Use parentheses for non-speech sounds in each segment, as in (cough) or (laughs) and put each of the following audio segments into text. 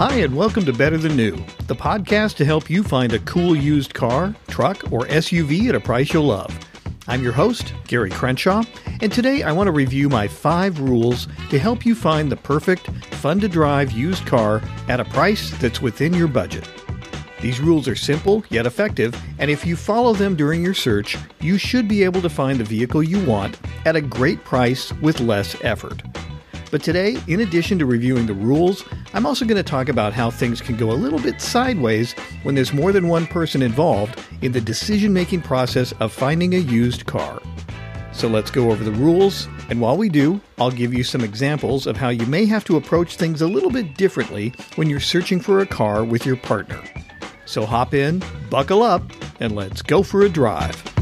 Hi, and welcome to Better Than New, the podcast to help you find a cool used car, truck, or SUV at a price you'll love. I'm your host, Gary Crenshaw, and today I want to review my five rules to help you find the perfect, fun to drive used car at a price that's within your budget. These rules are simple yet effective, and if you follow them during your search, you should be able to find the vehicle you want at a great price with less effort. But today, in addition to reviewing the rules, I'm also going to talk about how things can go a little bit sideways when there's more than one person involved in the decision making process of finding a used car. So let's go over the rules, and while we do, I'll give you some examples of how you may have to approach things a little bit differently when you're searching for a car with your partner. So hop in, buckle up, and let's go for a drive.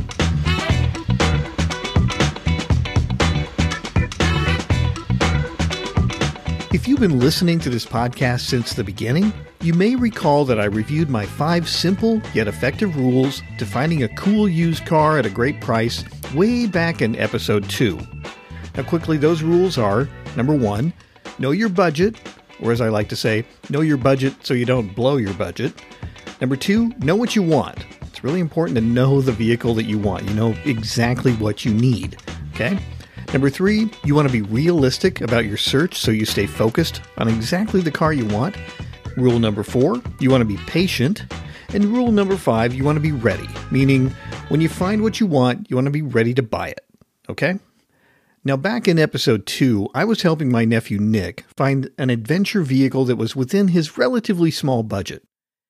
If you've been listening to this podcast since the beginning, you may recall that I reviewed my five simple yet effective rules to finding a cool used car at a great price way back in episode 2. Now, quickly, those rules are number one, know your budget, or as I like to say, know your budget so you don't blow your budget. Number two, know what you want. It's really important to know the vehicle that you want. You know exactly what you need. Okay? Number three, you want to be realistic about your search so you stay focused on exactly the car you want. Rule number four, you want to be patient. And rule number five, you want to be ready, meaning when you find what you want, you want to be ready to buy it. Okay? Now, back in episode two, I was helping my nephew Nick find an adventure vehicle that was within his relatively small budget.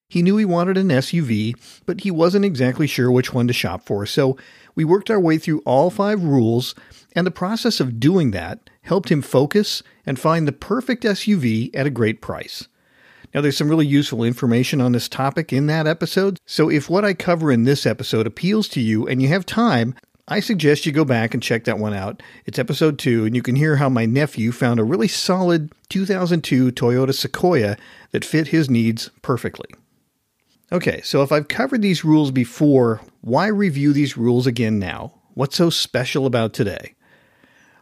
He knew he wanted an SUV, but he wasn't exactly sure which one to shop for, so we worked our way through all five rules, and the process of doing that helped him focus and find the perfect SUV at a great price. Now, there's some really useful information on this topic in that episode, so if what I cover in this episode appeals to you and you have time, I suggest you go back and check that one out. It's episode two, and you can hear how my nephew found a really solid 2002 Toyota Sequoia that fit his needs perfectly. Okay, so if I've covered these rules before, why review these rules again now? What's so special about today?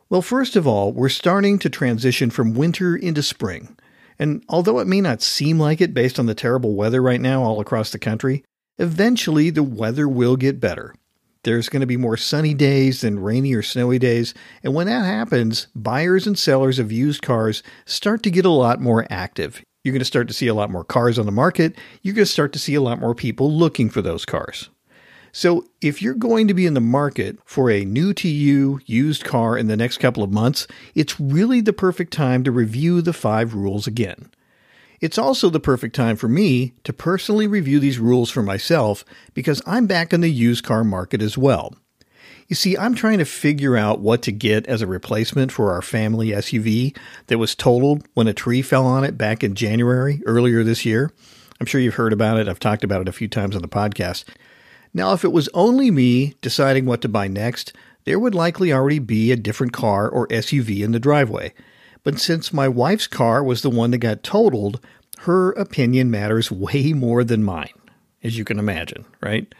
Well, first of all, we're starting to transition from winter into spring. And although it may not seem like it based on the terrible weather right now all across the country, eventually the weather will get better. There's going to be more sunny days than rainy or snowy days, and when that happens, buyers and sellers of used cars start to get a lot more active. You're going to start to see a lot more cars on the market. You're going to start to see a lot more people looking for those cars. So, if you're going to be in the market for a new to you used car in the next couple of months, it's really the perfect time to review the five rules again. It's also the perfect time for me to personally review these rules for myself because I'm back in the used car market as well. You see, I'm trying to figure out what to get as a replacement for our family SUV that was totaled when a tree fell on it back in January earlier this year. I'm sure you've heard about it. I've talked about it a few times on the podcast. Now, if it was only me deciding what to buy next, there would likely already be a different car or SUV in the driveway. But since my wife's car was the one that got totaled, her opinion matters (laughs) way more than mine, as you can imagine, right?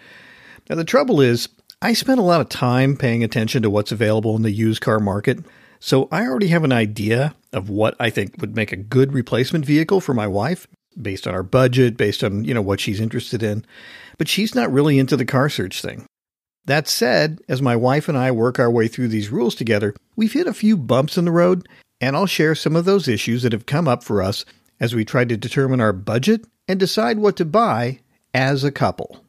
Now, the trouble is, I spent a lot of time paying attention to what's available in the used car market, so I already have an idea of what I think would make a good replacement vehicle for my wife based on our budget, based on, you know, what she's interested in. But she's not really into the car search thing. That said, as my wife and I work our way through these rules together, we've hit a few bumps in the road, and I'll share some of those issues that have come up for us as we try to determine our budget and decide what to buy as a couple.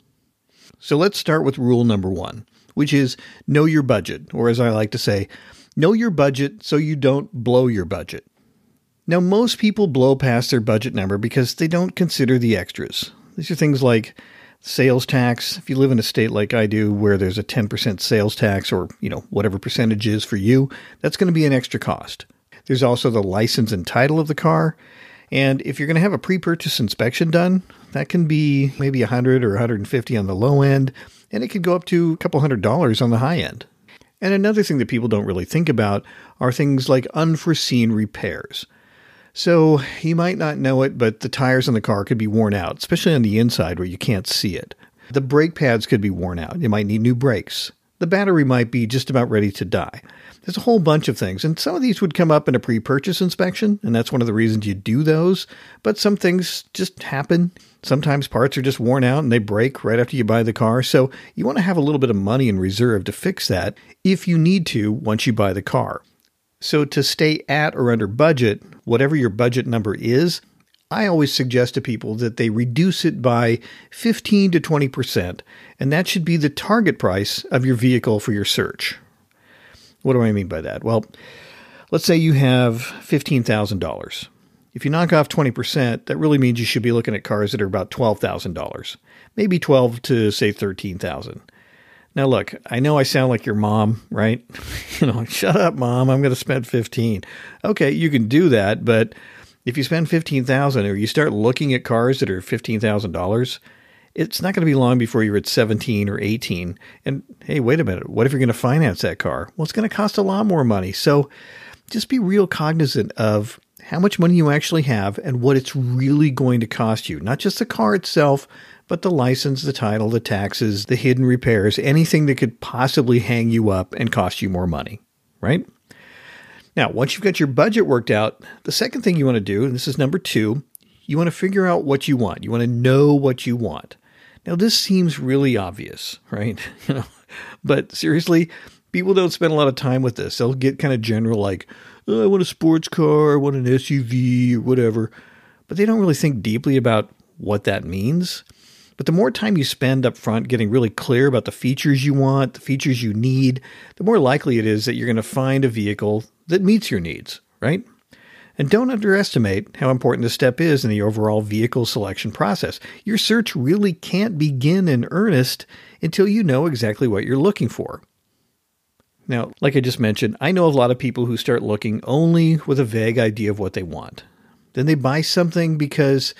So let's start with rule number one, which is know your budget, or as I like to say, know your budget so you don't blow your budget. Now, most people blow past their budget number because they don't consider the extras. These are things like sales tax. If you live in a state like I do where there's a 10% sales tax or, you know, whatever percentage is for you, that's going to be an extra cost. There's also the license and title of the car. And if you're going to have a pre-purchase inspection done, that can be maybe 100 or 150 on the low end, and it could go up to a couple hundred dollars on the high end. And another thing that people don't really think about are things like unforeseen repairs. So you might not know it, but the tires on the car could be worn out, especially on the inside where you can't see it. The brake pads could be worn out. You might need new brakes. the battery might be just about ready to die. There's a whole bunch of things, and some of these would come up in a pre purchase inspection, and that's one of the reasons you do those. But some things just happen. Sometimes parts are just worn out and they break right after you buy the car, so you want to have a little bit of money in reserve to fix that if you need to once you buy the car. So, to stay at or under budget, whatever your budget number is, I always suggest to people that they reduce it by 15 to 20%, and that should be the target price of your vehicle for your search. What do I mean by that? Well, let's say you have $15,000. If you knock off 20%, that really means you should be looking at cars that are about $12,000, maybe 12 to say 13,000. Now look, I know I sound like your mom, right? (laughs) you know, shut up mom, I'm going to spend 15. Okay, you can do that, but if you spend fifteen thousand, or you start looking at cars that are fifteen thousand dollars, it's not going to be long before you're at seventeen or eighteen. And hey, wait a minute, what if you're going to finance that car? Well, it's going to cost a lot more money. So just be real cognizant of how much money you actually have and what it's really going to cost you. Not just the car itself, but the license, the title, the taxes, the hidden repairs, anything that could possibly hang you up and cost you more money, right? Now, once you've got your budget worked out, the second thing you want to do, and this is number two, you want to figure out what you want. You want to know what you want. Now, this seems really obvious, right? You (laughs) know, but seriously, people don't spend a lot of time with this. They'll get kind of general, like, oh, I want a sports car, I want an SUV, or whatever. But they don't really think deeply about what that means. But the more time you spend up front getting really clear about the features you want, the features you need, the more likely it is that you're going to find a vehicle that meets your needs, right? And don't underestimate how important this step is in the overall vehicle selection process. Your search really can't begin in earnest until you know exactly what you're looking for. Now, like I just mentioned, I know a lot of people who start looking only with a vague idea of what they want. Then they buy something because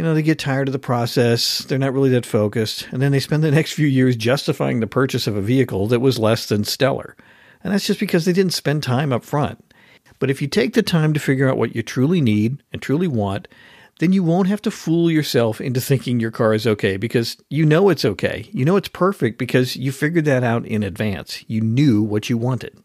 you know, they get tired of the process. They're not really that focused. And then they spend the (laughs) next few years justifying the purchase of a vehicle that was less than stellar. And that's just because they didn't spend time up front. But if you take the time to figure out what you truly need and truly want, then you won't have to fool yourself into (laughs) thinking your car is okay because you know it's okay. You know it's perfect because you figured that out in advance. You knew what you wanted.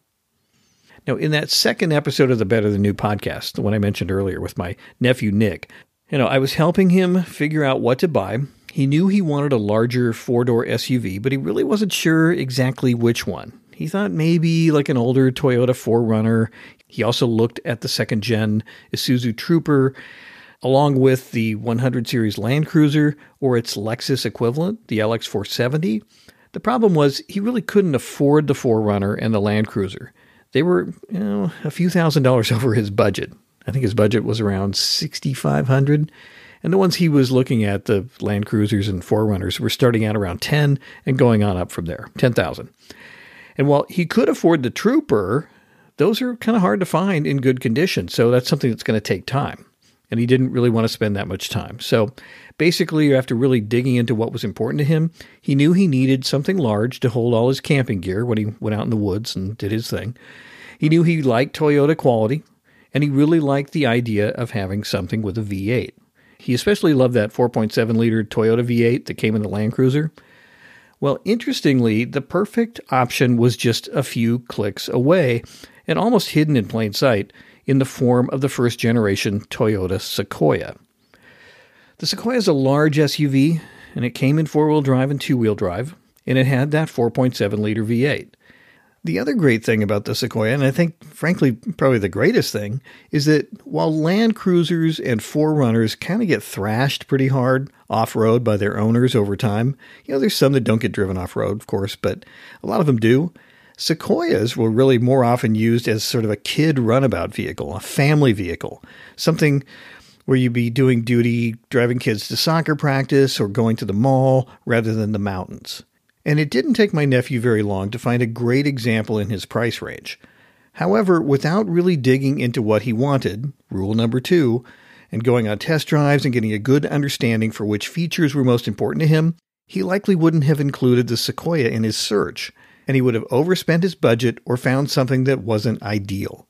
Now, in that second episode of the Better Than New podcast, the one I mentioned earlier with my nephew Nick, you know, I was helping him figure out what to buy. He knew he wanted a larger four door SUV, but he really wasn't sure exactly which one. He thought maybe like an older Toyota 4Runner. He also looked at the second gen Isuzu Trooper, along with the 100 series Land Cruiser or its Lexus equivalent, the LX470. The problem was he really couldn't afford the 4Runner and the Land Cruiser. They were, you know, a few thousand dollars (laughs) over his budget. I think his budget was around 6500 and the ones he was looking at, the Land Cruisers and 4Runners, were starting out around 10 and going on up from there, 10,000. And while he could afford the Trooper, those are kind of hard to find in good condition. So that's something that's going to take time. And he didn't really want to spend that much time. So basically, after really digging into what was important to him, he knew he needed something large to hold all his camping gear when he went out in the woods and did his thing. He knew he liked Toyota quality, and he really liked the idea of having something with a V8. He especially loved that 4.7 liter Toyota V8 that came in the Land Cruiser. Well, interestingly, the perfect option was just a few clicks away and almost hidden in plain sight in the form of the first generation Toyota Sequoia. The Sequoia is a large SUV, and it came in four wheel drive and two wheel drive, and it had that 4.7 liter V8. The other great thing about the Sequoia, and I think, frankly, probably the greatest thing, is that while Land Cruisers and 4Runners kind of get thrashed pretty hard off road by their owners over time, you know, there's some that don't get driven off road, of course, but a lot of them do. Sequoias were really more often used as sort of a kid runabout vehicle, a family vehicle, something where you'd be doing duty driving kids to soccer practice or going to the mall rather than the mountains and it didn't take my nephew very long to find a great example in his price range. However, without really digging into what he wanted, rule number two, and going on test drives and getting a good understanding for which features were most important to him, he likely wouldn't have included the Sequoia in his search, and he would have overspent his budget or found something that wasn't ideal.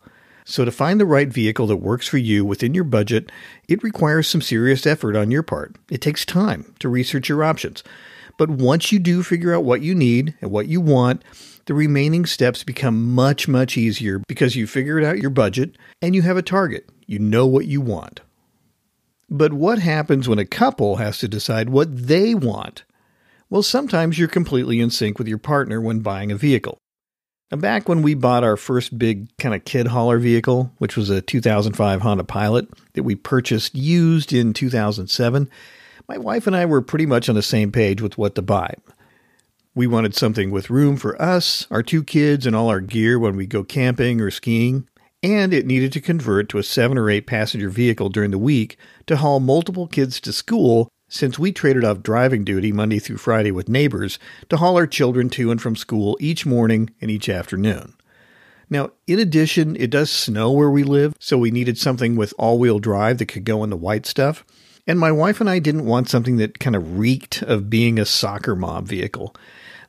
So, to find the right vehicle that works for you within your budget, it requires some serious effort on your part. It takes time to research your options. But once you do figure out what you need and what you want, the remaining steps become much, much easier because you figured out your budget and you have a target. You know what you want. But what happens when a couple has to decide what they want? Well, sometimes you're completely in sync with your partner when buying a vehicle. Now, back when we bought our first big kind of kid hauler vehicle, which was a 2005 Honda Pilot that we purchased used in 2007, my wife and I were pretty much on the same page with what to buy. We wanted something with room for us, our two kids, and all our gear when we go camping or skiing, and it needed to convert to a seven or eight passenger vehicle during the week to haul multiple kids to school since we traded off driving duty Monday through Friday with neighbors to haul our children to and from school each morning and each afternoon. Now, in addition, it does snow where we live, so we needed something with all wheel drive that could go in the white stuff. And my wife and I didn't want something that kind of reeked of being a soccer mob vehicle.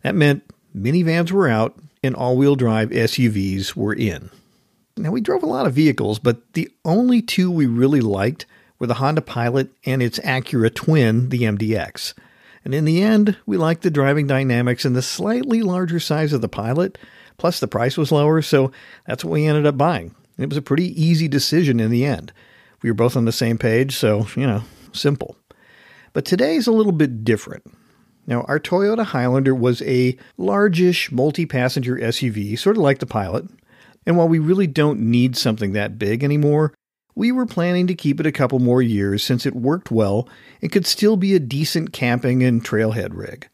That meant minivans were out and all wheel drive SUVs were in. Now, we drove a lot of vehicles, but the only two we really liked were the Honda Pilot and its Acura twin, the MDX. And in the end, we liked the driving dynamics and the slightly larger size of the Pilot, plus the price was lower, so that's what we ended up buying. It was a pretty easy decision in the end. We were both on the same page, so, you know, simple. But today's a little bit different. Now, our Toyota Highlander was a largish multi passenger SUV, sort of like the Pilot. And while we really don't need something that big anymore, we were planning to keep it a couple more years since it worked well and could still be a decent camping and trailhead rig.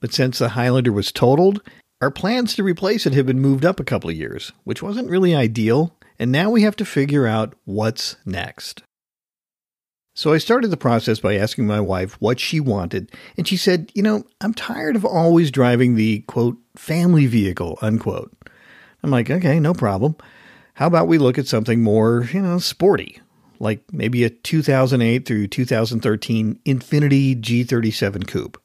But since the Highlander was totaled, our plans to replace it have been moved up a couple of years, which wasn't really ideal, and now we have to figure out what's next. So I started the process by asking my wife what she wanted, and she said, You know, I'm tired of always driving the quote, family vehicle, unquote. I'm like, Okay, no problem. How about we look at something more, you know, sporty, like maybe a 2008 through 2013 Infiniti G37 Coupe.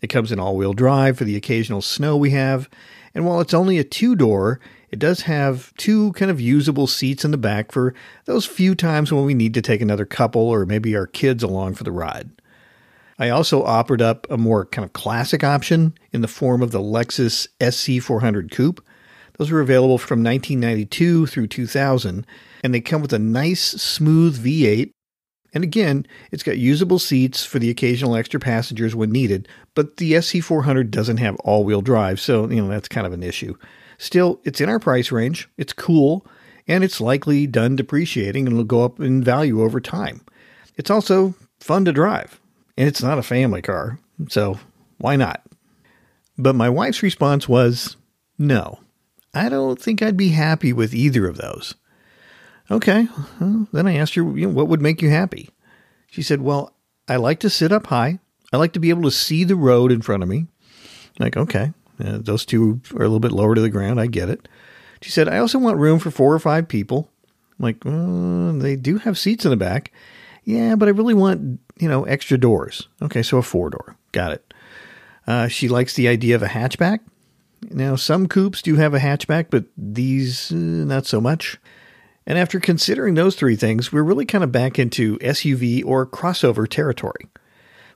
It comes in all wheel drive for the occasional snow we have, and while it's only a two door, it does have two kind of usable seats in the back for those few times when we need to take another couple or maybe our kids along for the ride. I also offered up a more kind of classic option in the form of the Lexus SC400 Coupe, those were available from 1992 through 2000, and they come with a nice, smooth V8. And again, it's got usable seats for the occasional extra passengers when needed, but the SC400 doesn't have all wheel drive, so, you know, that's kind of an issue. Still, it's in our price range, it's cool, and it's likely done depreciating and will go up in value over time. It's also fun to drive, and it's not a family car, so why not? But my wife's response was no. I don't think I'd be happy with either of those. Okay. Well, then I asked her, you know, what would make you happy? She said, Well, I like to sit up high. I like to be able to see the road in front of me. I'm like, okay. Uh, those two are a little bit lower to the ground. I get it. She said, I also want room for four or five people. I'm like, well, they do have seats in the back. Yeah, but I really want, you know, extra doors. Okay, so a four door. Got it. Uh, she likes the idea of a hatchback. Now, some coupes do have a hatchback, but these, uh, not so much. And after considering those three things, we're really kind of back into SUV or crossover territory.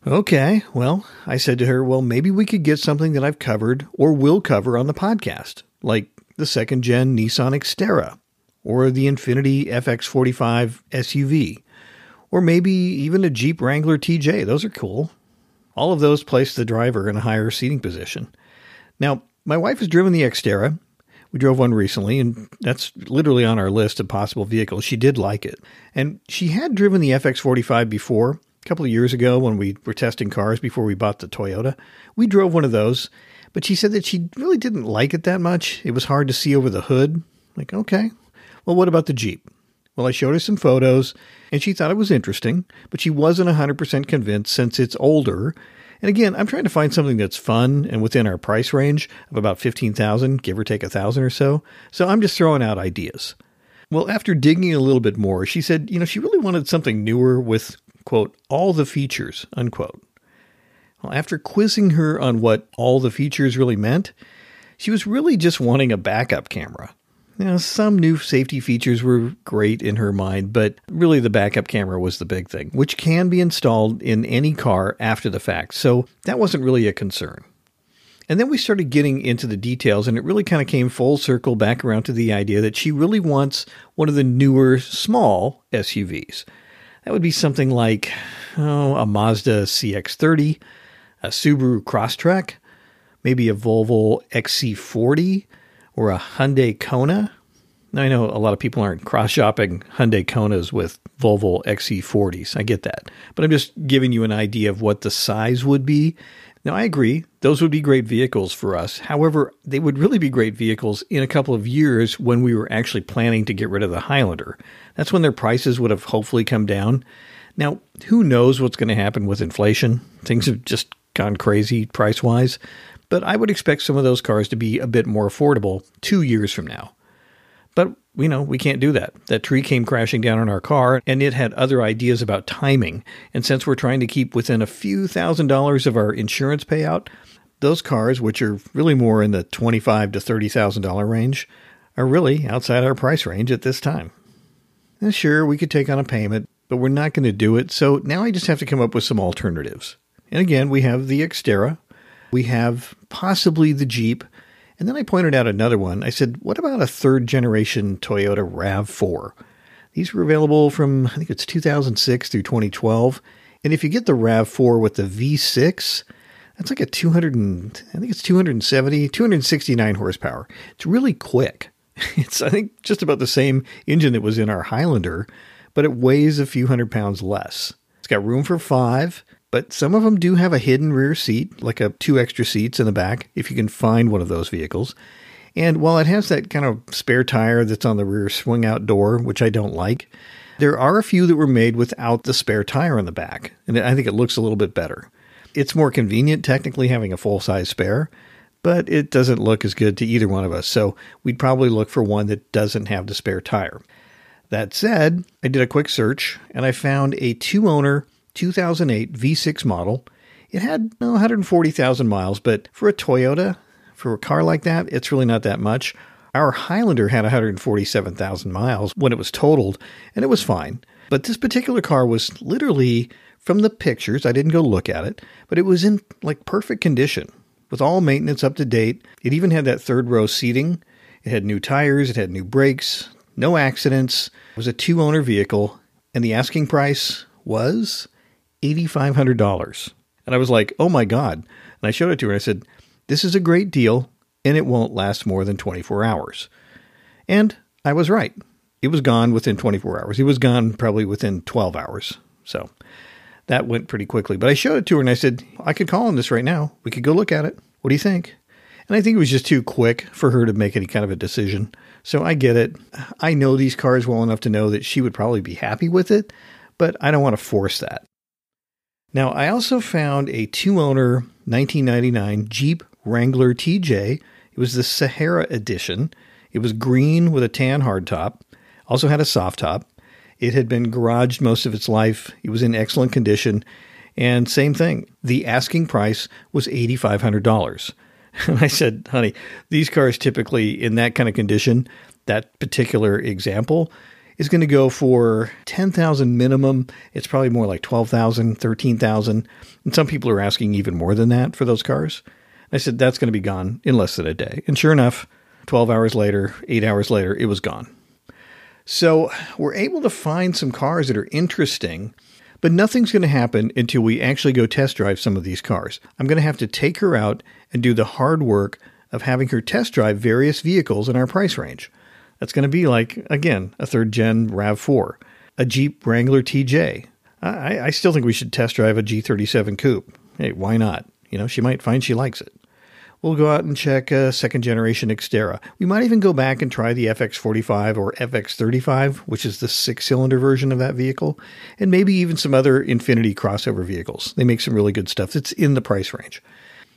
Okay, well, I said to her, well, maybe we could get something that I've covered or will cover on the podcast, like the second gen Nissan Xterra or the Infiniti FX45 SUV, or maybe even a Jeep Wrangler TJ. Those are cool. All of those place the driver in a higher seating position. Now, my wife has driven the Xterra. We drove one recently, and that's literally on our list of possible vehicles. She did like it. And she had driven the FX45 before, a couple of years ago when we were testing cars before we bought the Toyota. We drove one of those, but she said that she really didn't like it that much. It was hard to see over the hood. Like, okay, well, what about the Jeep? Well, I showed her some photos, and she thought it was interesting, but she wasn't 100% convinced since it's older and again, I'm trying to find something that's fun and within our price range of about 15,000, give or take a thousand or so. So I'm just throwing out ideas. Well, after digging a little bit more, she said, you know, she really wanted something newer with, quote, all the features, unquote. Well, after quizzing her on what all the features really meant, she was really just wanting a backup camera. You know, some new safety features were great in her mind, but really the backup camera was the big thing, which can be installed in any car after the fact. So that wasn't really a concern. And then we started getting into the details, and it really kind of came full circle back around to the idea that she really wants one of the newer small SUVs. That would be something like oh, a Mazda CX30, a Subaru Crosstrek, maybe a Volvo XC40 or a Hyundai Kona. Now, I know a lot of people aren't cross shopping Hyundai Konas with Volvo XC40s. I get that. But I'm just giving you an idea of what the size would be. Now, I agree, those would be great vehicles for us. However, they would really be great vehicles in a couple of years when we were actually planning to get rid of the Highlander. That's when their prices would have hopefully come down. Now, who knows what's going to happen with inflation? Things have just gone crazy price wise but I would expect some of those cars to be a bit more affordable two years from now. But, you know, we can't do that. That tree came crashing down on our car, and it had other ideas about timing. And since we're trying to keep within a few thousand dollars of our insurance payout, those cars, which are really more in the twenty-five to thirty thousand dollar range, are really outside our price range at this time. And sure, we could take on a payment, but we're not going to do it. So now I just have to come up with some alternatives. And again, we have the Xterra, we have possibly the Jeep. And then I pointed out another one. I said, what about a third generation Toyota RAV4? These were available from, I think it's 2006 through 2012. And if you get the RAV4 with the V6, that's like a 200 and, I think it's 270, 269 horsepower. It's really quick. (laughs) It's, I think, just about the same engine that was in our Highlander, but it weighs a few hundred pounds less. It's got room for five but some of them do have a hidden rear seat, like a two extra seats in the back, if you can find one of those vehicles. And while it has that kind of spare tire that's on the rear swing out door, which I don't like, there are a few that were made without the spare tire on the back, and I think it looks a little bit better. It's more convenient technically having a full size spare, but it doesn't look as good to either one of us, so we'd probably look for one that doesn't have the spare tire. That said, I did a quick search and I found a two owner 2008 V6 model. It had 140,000 miles, but for a Toyota, for a car like that, it's really not that much. Our Highlander had 147,000 miles when it was totaled, and it was fine. But this particular car was literally from the pictures, I didn't go look at it, but it was in like perfect condition with all maintenance up to date. It even had that third row seating. It had new tires, it had new brakes, no accidents. It was a two owner vehicle, and the asking price was $8,500. And I was like, oh my God. And I showed it to her. And I said, this is a great deal and it won't last more than 24 hours. And I was right. It was gone within 24 hours. It was gone probably within 12 hours. So that went pretty quickly. But I showed it to her and I said, I could call on this right now. We could go look at it. What do you think? And I think it was just too quick for her to make any kind of a decision. So I get it. I know these cars well enough to know that she would probably be happy with it, but I don't want to force that. Now, I also found a two owner 1999 Jeep Wrangler TJ. It was the Sahara edition. It was green with a tan hardtop, also had a soft top. It had been garaged most of its life. It was in excellent condition. And same thing, the asking price was $8,500. And (laughs) I said, honey, these cars typically in that kind of condition, that particular example, is going to go for 10,000 minimum. It's probably more like 12,000, 13,000. And some people are asking even more than that for those cars. I said, that's going to be gone in less than a day. And sure enough, 12 hours later, eight hours later, it was gone. So we're able to find some cars that are interesting, but nothing's going to happen until we actually go test drive some of these cars. I'm going to have to take her out and do the hard work of having her test drive various vehicles in our price range. That's going to be like, again, a third gen RAV4, a Jeep Wrangler TJ. I, I still think we should test drive a G37 Coupe. Hey, why not? You know, she might find she likes it. We'll go out and check a second generation Xterra. We might even go back and try the FX45 or FX35, which is the six cylinder version of that vehicle, and maybe even some other Infiniti crossover vehicles. They make some really good stuff that's in the price range.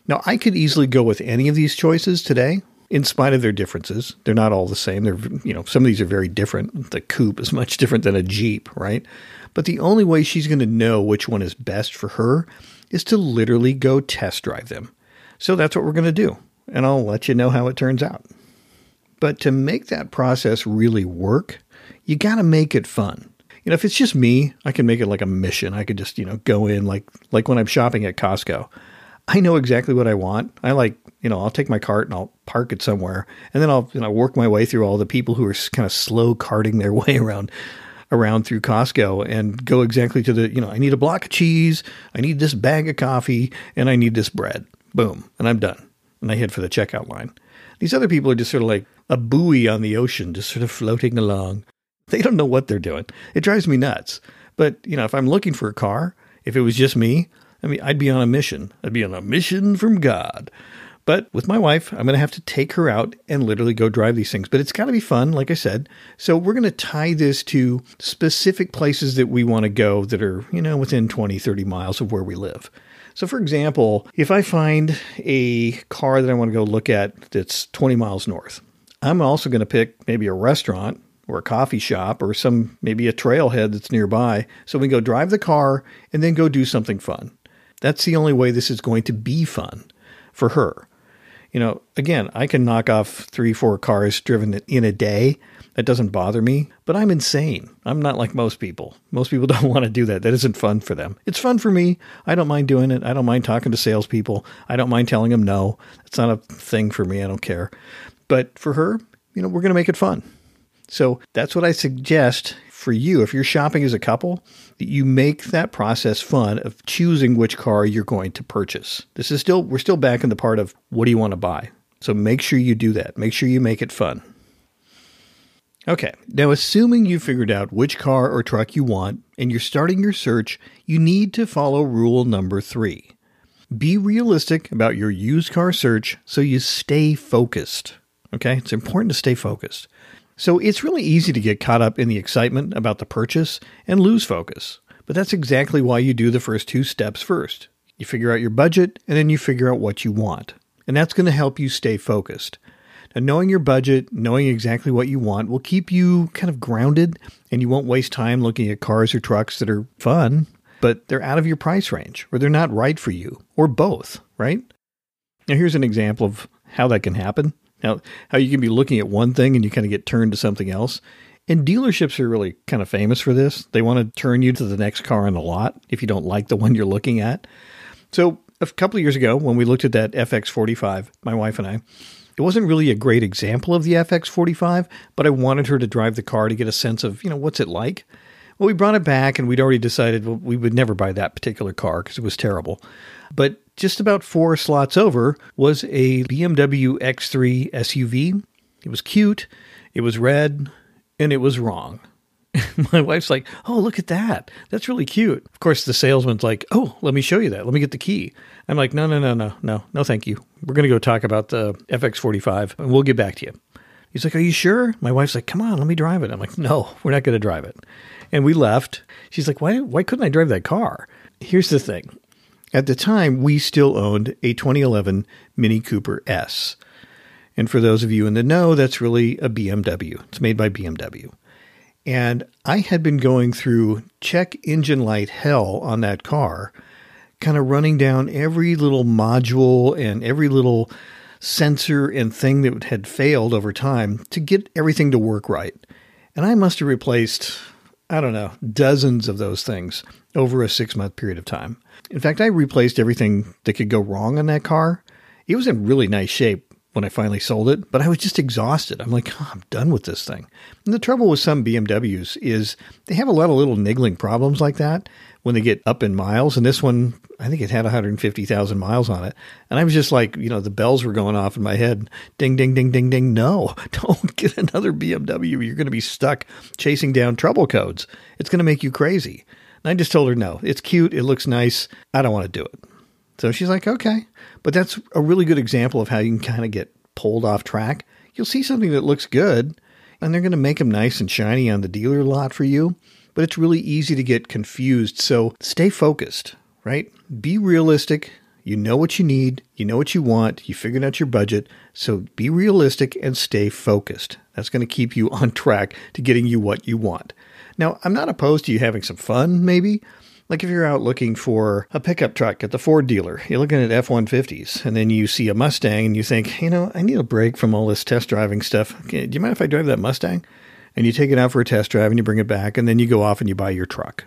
Now, I could easily go with any of these choices today, in spite of their differences. They're not all the same. They're, you know, some of these are very different. The coupe is (laughs) much different than a Jeep, right? But the only way she's going to know which one is best for her is to literally go test drive them. So that's what we're going to do. And I'll let you know how it turns out. But to make that process really work, you got to make it fun. You know, if it's just me, I can make it like a mission. I could just, you know, go in like like when I'm shopping at Costco. I know exactly what I want. I like, you know, I'll take my cart and I'll park it somewhere, and then I'll, you know, work my way through all the people who are kind of slow carting their (laughs) way around around through Costco and go exactly to the, you know, I need a block of cheese, I need this bag of coffee, and I need this bread. Boom, and I'm done. And I head for the checkout line. These other people are just sort of like a buoy on the ocean, just sort of floating along. They don't know what they're doing. It drives me nuts. But, you know, if I'm looking for a car, if it was just me, I mean, I'd be on a mission. I'd be on a mission from God. But with my wife, I'm going to have to take her out and literally go drive these things. But it's got to be fun, like I said. So we're going to tie this to specific places that we want to go that are, you know, within 20, 30 miles of where we live. So, for example, if I find a car that I want to go look at that's 20 miles north, I'm also going to pick maybe a restaurant or a coffee shop or some maybe a trailhead that's nearby. So we can go drive the car and then go do something fun. That's the only way this is going to be fun for her. You know, again, I can knock off three, four cars driven in a day. That doesn't bother me, but I'm insane. I'm not like most people. Most people (laughs) don't want to do that. That isn't fun for them. It's fun for me. I don't mind doing it. I don't mind talking to salespeople. I don't mind telling them no. It's not a thing for me. I don't care. But for her, you know, we're going to make it fun. So that's what I suggest for you if you're shopping as a couple, that you make that process fun of choosing which car you're going to purchase. This is still we're still back in the part of what do you want to buy. So make sure you do that. Make sure you make it fun. Okay, now assuming you figured out which car or truck you want and you're starting your search, you need to follow rule number three. Be realistic about your used car search so you stay focused. Okay, it's important to stay focused. So it's really easy to get caught up in the excitement about the purchase and lose focus. But that's exactly why you do the first two steps first. You figure out your budget and then you figure out what you want. And that's going to help you stay focused. Now, knowing your budget, knowing exactly what you want will keep you kind of grounded and you won't waste time looking at cars or trucks that are fun, but they're out of your price range or they're not right for you or both, right? Now, here's an example of how that can happen. How you can be looking at one thing and you kind of get turned to something else. And dealerships are really kind of famous for this. They want to turn you to the next car on the lot if you don't like the one you're looking at. So, a couple of years ago, when we looked at that FX45, my wife and I, it wasn't really a great example of the FX45, but I wanted her to drive the car to get a sense of, you know, what's it like. Well, we brought it back and we'd already decided well, we would never buy that particular car because it was terrible. But just about four slots over was a BMW X3 SUV. It was cute, it was red, and it was wrong. (laughs) My wife's like, Oh, look at that. That's really cute. Of course, the salesman's like, Oh, let me show you that. Let me get the key. I'm like, No, no, no, no, no, no, thank you. We're going to go talk about the FX45 and we'll get back to you. He's like, Are you sure? My wife's like, Come on, let me drive it. I'm like, No, we're not going to drive it. And we left. She's like, Why, why couldn't I drive that car? Here's the thing at the time, we still owned a 2011 Mini Cooper S. And for those of you in the know, that's really a BMW. It's made by BMW. And I had been going through check engine light hell on that car, kind of running down every little module and every little sensor and thing that had failed over time to get everything to work right. And I must have replaced, I don't know, dozens of those things over a six month period of time. In fact, I replaced everything that could go wrong on that car. It was in really nice shape when I finally sold it, but I was just exhausted. I'm like, oh, I'm done with this thing. And the trouble with some BMWs is they have a lot of little niggling problems like that when they get up in miles. And this one, I think it had 150,000 miles on it. And I was just like, you know, the bells were going off in my head. Ding, ding, ding, ding, ding. No, (laughs) don't get another BMW. You're going to be stuck chasing down trouble codes. It's going to make you crazy. And I just told her, no, it's cute. It looks nice. I don't want to do it. So she's like, okay. But that's a really good example of how you can kind of get pulled off track. You'll see something that looks good, and they're going to make them nice and shiny on the dealer lot for you. But it's really easy to get confused. So stay focused, right? Be realistic. You know what you need. You know what you want. You figured out your budget. So be realistic and stay focused. That's going to keep you (laughs) on track to getting you what you want. Now, I'm not opposed to you having some fun, maybe, Like if you're out looking for a pickup truck at the Ford dealer, you're looking at F 150s, and then you see a Mustang and you think, you know, I need a break from all this test driving stuff. Do you mind if I drive that Mustang? And you take it out for a test drive and you bring it back, and then you go off and you buy your truck.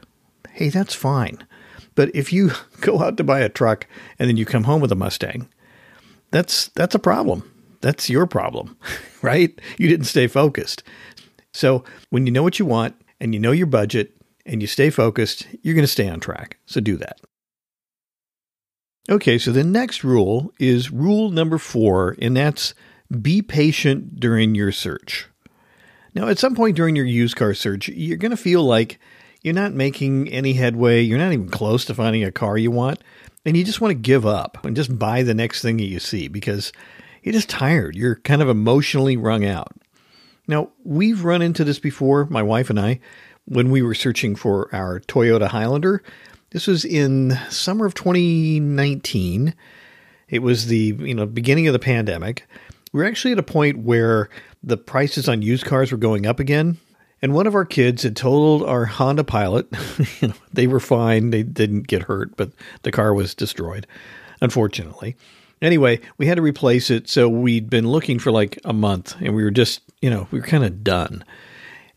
Hey, that's fine. But if you (laughs) go out to buy a truck and then you come home with a Mustang, that's that's a problem. That's your problem, (laughs) right? You didn't stay focused. So when you know what you want and you know your budget and you stay focused, you're going to stay on track. So do that. Okay, so the next rule is rule number four, and that's be patient during your search. Now, at some point during your used car search, you're going to feel like you're not making any headway, you're not even close to finding a car you want, and you just want to give up and just buy the next thing that you see because you're just tired. You're kind of emotionally wrung out. Now, we've run into this before, my wife and I when we were searching for our Toyota Highlander. This was in summer of 2019. It was the you know beginning of the pandemic. We are actually at a point where the prices on used cars were going up again. And one of our kids had totaled our Honda Pilot. (laughs) you know, they were fine; they didn't get hurt, but the car was destroyed, unfortunately. Anyway, we had to replace it, so we'd been looking for like a month, and we were just, you know, we were kind of done.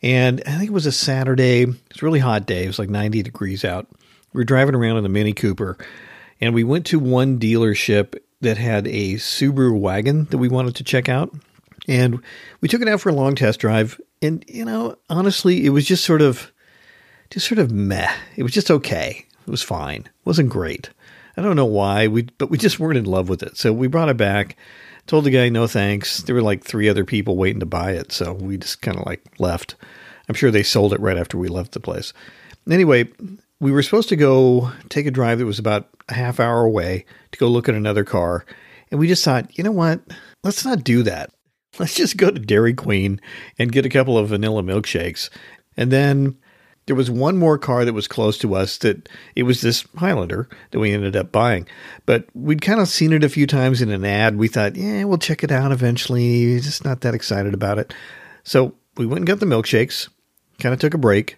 And I think it was a Saturday. It's a really hot day. It was like 90 degrees out. We were driving around in a Mini Cooper, and we went to one dealership that had a Subaru wagon that we wanted to check out. And we took it out for a long test drive. And, you know, honestly, it was just sort of, just sort of meh. It was just okay. It was fine. It wasn't great. I don't know why, we but we just weren't in love with it. So we brought it back, told the guy no thanks. There were like three other people waiting to buy it, so we just kind of like left. I'm sure they sold it right after we left the place. Anyway, we were supposed to go take a drive that was about a half hour away to go look at another car, and we just thought, you know what? Let's not do that. Let's just go to Dairy Queen and get a couple of vanilla milkshakes. And then there was one more car that was close to us that it was this Highlander that we ended up buying. But we'd kind of seen it a few times in an ad. We thought, yeah, we'll check it out eventually. Just not that excited about it. So we went and got the milkshakes, kind of took a break,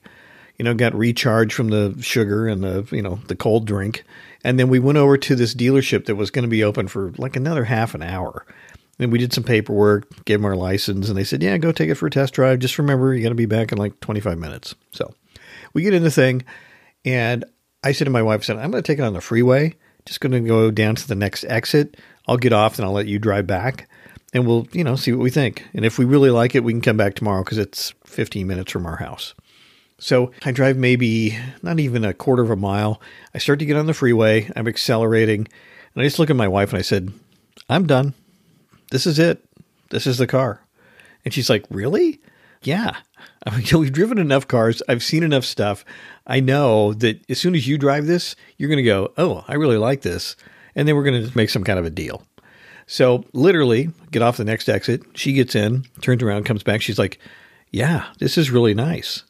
you know, got recharged from the sugar and the, you know, the cold drink. And then we went over to this dealership that was going to be open for like another half an hour. And we did some paperwork, gave them our license, and they said, yeah, go take it for a test drive. Just remember, you got to be back in like 25 minutes. So we get in the thing, and I said to my wife, I said, I'm going to take it on the freeway. Just going to go down to the next exit. I'll get off and I'll let you drive back and we'll, you know, see what we think. And if we really like it, we can come back tomorrow because it's 15 minutes from our house. So I drive maybe not even a quarter of a mile. I start to get on the freeway. I'm accelerating. And I just look at my wife and I said, I'm done. This is it. This is the car. And she's like, Really? Yeah. (laughs) I mean, we've driven enough cars. I've seen enough stuff. I know that as soon as you drive this, you're going to go, oh, I really like this. And then we're going to make some kind of a deal. So literally, get off the next exit. She gets in, turns around, comes back. She's like, yeah, this is really nice.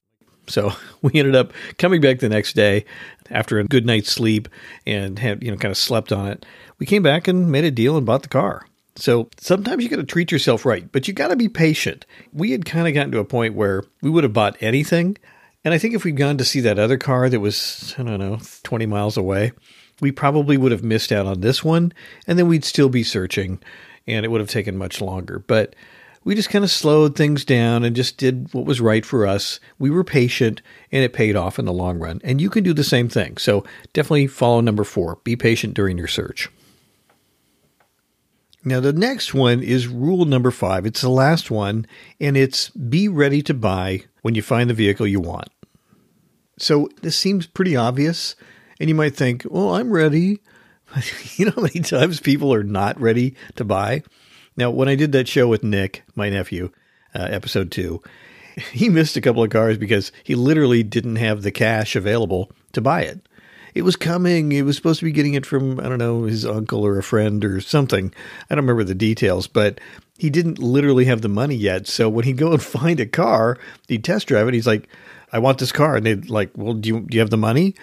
So (laughs) we ended up coming back the next day after a good night's sleep and had, you know, kind of slept on it. We came back and made a deal and bought the car. So sometimes you got to treat yourself right, but you got to be patient. We had kind of gotten to a point where we would have bought anything. And I think if we'd gone to see that other car that was, I don't know, 20 miles away, we probably would have missed out on this one. And then we'd still be searching and it would have taken much longer. But we just kind of slowed things down and just did what was right for us. We were patient and it paid off in the long run. And you can do the same thing. So definitely follow number four be patient during your search. Now, the next one is rule number five. It's the last one, and it's be ready to buy when you find the vehicle you want. So, this seems pretty obvious, and you might think, well, I'm ready. But (laughs) you know how many times people are not ready to buy? Now, when I did that show with Nick, my nephew, uh, episode two, he missed a couple of cars because he literally didn't have the cash available to buy it it was coming. He was supposed to be getting it from, I don't know, his uncle or a friend or something. I don't remember the details, but he didn't literally have the money yet. So when he'd go and (laughs) find a car, he'd test drive it. He's like, I want this car. And they'd like, well, do you, do you have the money?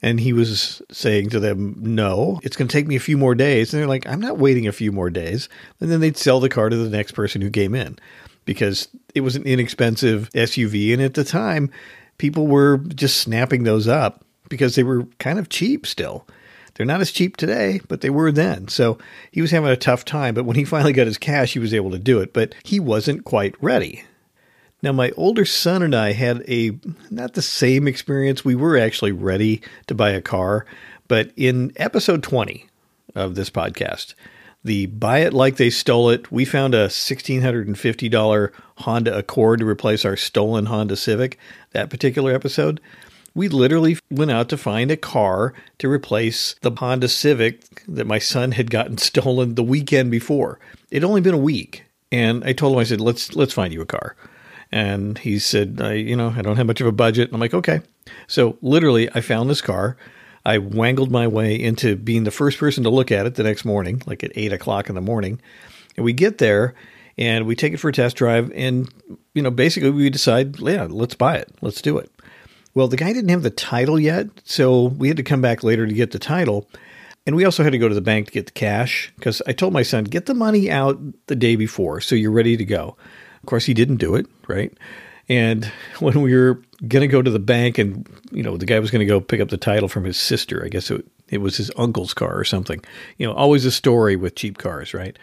And he was saying to them, no, it's going to take me a few more days. And they're like, I'm not waiting a few more days. And then they'd sell the car to the next person who came in because it was an inexpensive SUV. And at the time, people were just snapping those up because they were kind of cheap still. They're not as cheap today, but they were then. So he was having a tough time. But when he finally got his cash, he was able to do it. But he wasn't quite ready. Now, my older son and I had a not the same experience. We were actually ready to buy a car, but in episode 20 of this podcast, the buy it like they stole it, we found a $1,650 Honda Accord to replace our stolen Honda Civic. That particular episode, we literally went out to find a car to replace the Honda Civic that my son had gotten (laughs) stolen the weekend before. It'd only been a week. And I told him, I said, let's, let's find you a car. And he said, I, you know, I don't have much of a budget. I'm like, okay. So literally, I found this car. I wangled my way into being the first person to look at it the next morning, like at eight o'clock in the morning. And we get there and we take it for a test drive. And, you know, basically we decide, yeah, let's buy it. Let's do it. Well, the guy didn't have the title yet. So we had to come back later to get the title. And we also had to go to the bank to get the cash because I told my son, get the money out the day before so you're ready to go. Of course, he didn't do it, right? And (laughs) when we were going to go to the bank and, you know, the guy was going to go pick up the title from his sister, I guess it, it was his uncle's car or something. You know, always a story with cheap cars, right?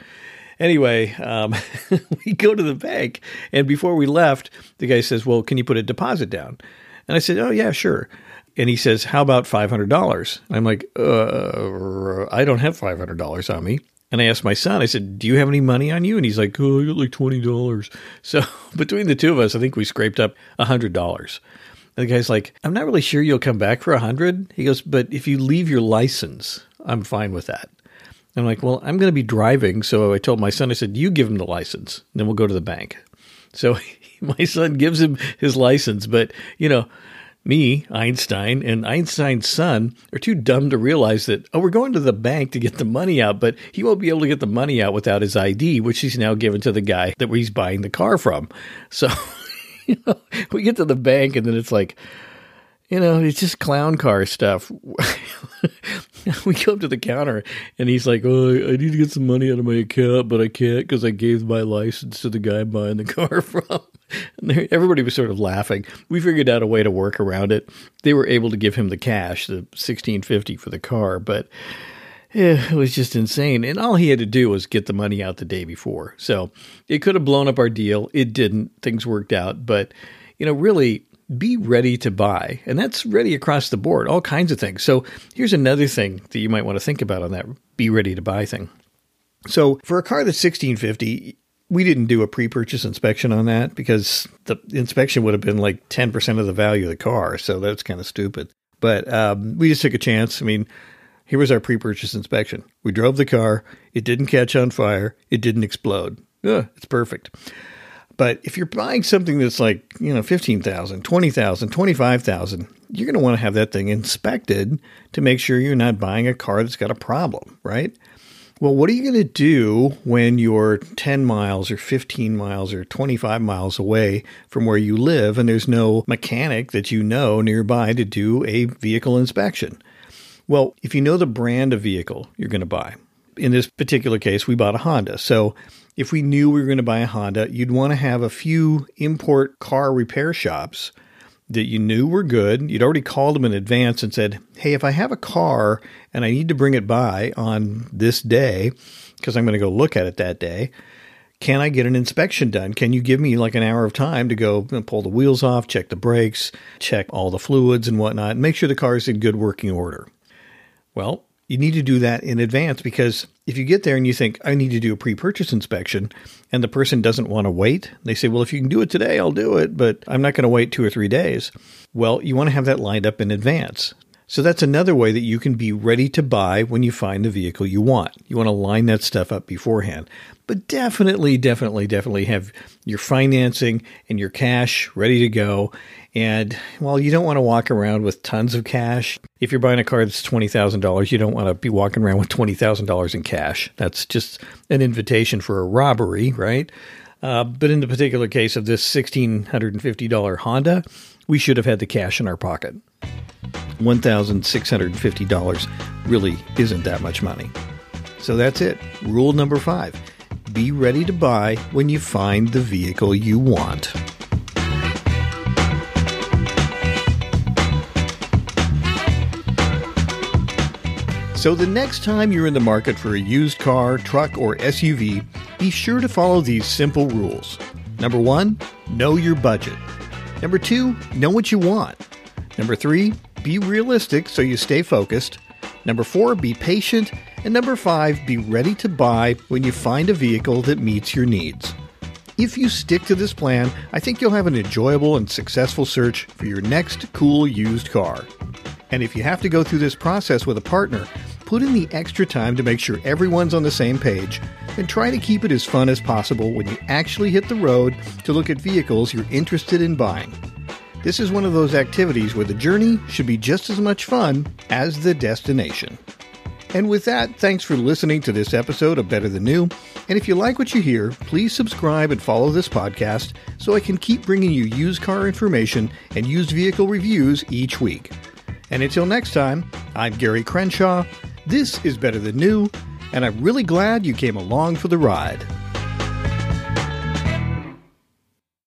Anyway, um, (laughs) we go to the bank, and before we left, the guy says, Well, can you put a deposit down? And I said, Oh, yeah, sure. And he says, How about $500? I'm like, uh, I don't have $500 on me. And I asked my son, I said, Do you have any money on you? And he's like, Oh, I got like $20. (laughs) So between the two of us, I think we scraped up $100. And the guy's like, I'm not really sure you'll come back for a 100 He goes, But if you leave your license, I'm fine with that. I'm like, Well, I'm going to be driving. So I told my son, I said, You give him the license, then we'll go to the bank. So (laughs) my son gives him his license. But, you know, me, Einstein, and Einstein's son are too dumb to realize that, oh, we're going to the bank to get the money out, but he won't be able to get the money out without his ID, which he's now given to the guy that he's buying the car from. So, (laughs) you know, we get to the bank and then it's like, you know, it's just clown car stuff. (laughs) we go up to the counter and he's like, Oh, I need to get some money out of my account, but I can't because I gave my license to the guy I'm buying the (laughs) car from. And everybody was sort of laughing. We figured out a way to work around it. They were able to give him the cash, the 1650 for the car, but yeah, it was just insane. And all he had to do was get the money out the day before. So it could have blown up our deal. It didn't. Things worked out. But, you know, really, be ready to buy. And that's ready across the board, all kinds of things. So here's another thing that you might want to think about on that be ready to buy thing. So for a car that's 1650, we didn't do a pre-purchase inspection on that because the inspection would have been like 10% of the value of the car. So that's kind of stupid. But um, we just took a chance. I mean, here was our pre-purchase inspection. We drove the car. It didn't catch on fire. It didn't explode. Ugh, it's perfect. But if you're buying something that's like, you know, 15,000, 20,000, 25,000, you're going to want to have that thing inspected to make sure you're not buying a car that's got a problem, right? Well, what are you going to do when you're 10 miles or 15 miles or 25 miles away from where you live and there's no mechanic that you know nearby to do a vehicle inspection? Well, if you know the brand of vehicle you're going to buy, in this particular case, we bought a Honda. So if we knew we were going to buy a Honda, you'd want to have a few import car repair shops that you knew were good. You'd already called them in advance and said, Hey, if I have a car and I need to bring it by on this day, because I'm going to go look at it that day, can I get an inspection done? Can you give me like an hour of time to go pull the wheels off, check the brakes, check all the fluids and whatnot, and make sure the car is in good working order? Well, you need to do that in advance because if you get there and you think, I need to do a pre purchase inspection, and the person doesn't want to wait, they say, Well, if you can do it today, I'll do it, but I'm not going to wait two or three days. Well, you want to have that lined up in advance. So that's another way that you can be ready to buy when you find the vehicle you want. You want to line that stuff up beforehand. But definitely, definitely, definitely have your financing and your cash ready to go. And while you don't want to walk around with tons of cash, if you're buying a car that's $20,000, you don't want to be walking around with $20,000 in cash. That's just an invitation for a robbery, right? Uh, but in the particular case of this $1,650 Honda, we should have had the cash in our pocket. $1,650 really isn't that much money. So that's it. Rule number five be ready to buy when you find the vehicle you want. So the next time you're in the market for a used car, truck, or SUV, be sure to follow these simple rules. Number one, know your budget. Number two, know what you want. Number three, be realistic so you stay focused. Number four, be patient. And number five, be ready to buy when you find a vehicle that meets your needs. If you stick to this plan, I think you'll have an enjoyable and successful search for your next cool used car. And if you have to go through this process with a partner, put in the extra time to make sure everyone's on the same page and try to keep it as fun as possible when you actually hit the road to look at vehicles you're interested in buying. This is one of those activities where the journey should be just as much fun as the destination. And with that, thanks for listening to this episode of Better Than New. And if you like what you hear, please subscribe and follow this podcast so I can keep bringing you used car information and used vehicle reviews each week. And until next time, I'm Gary Crenshaw. This is Better Than New, and I'm really glad you came along for the ride.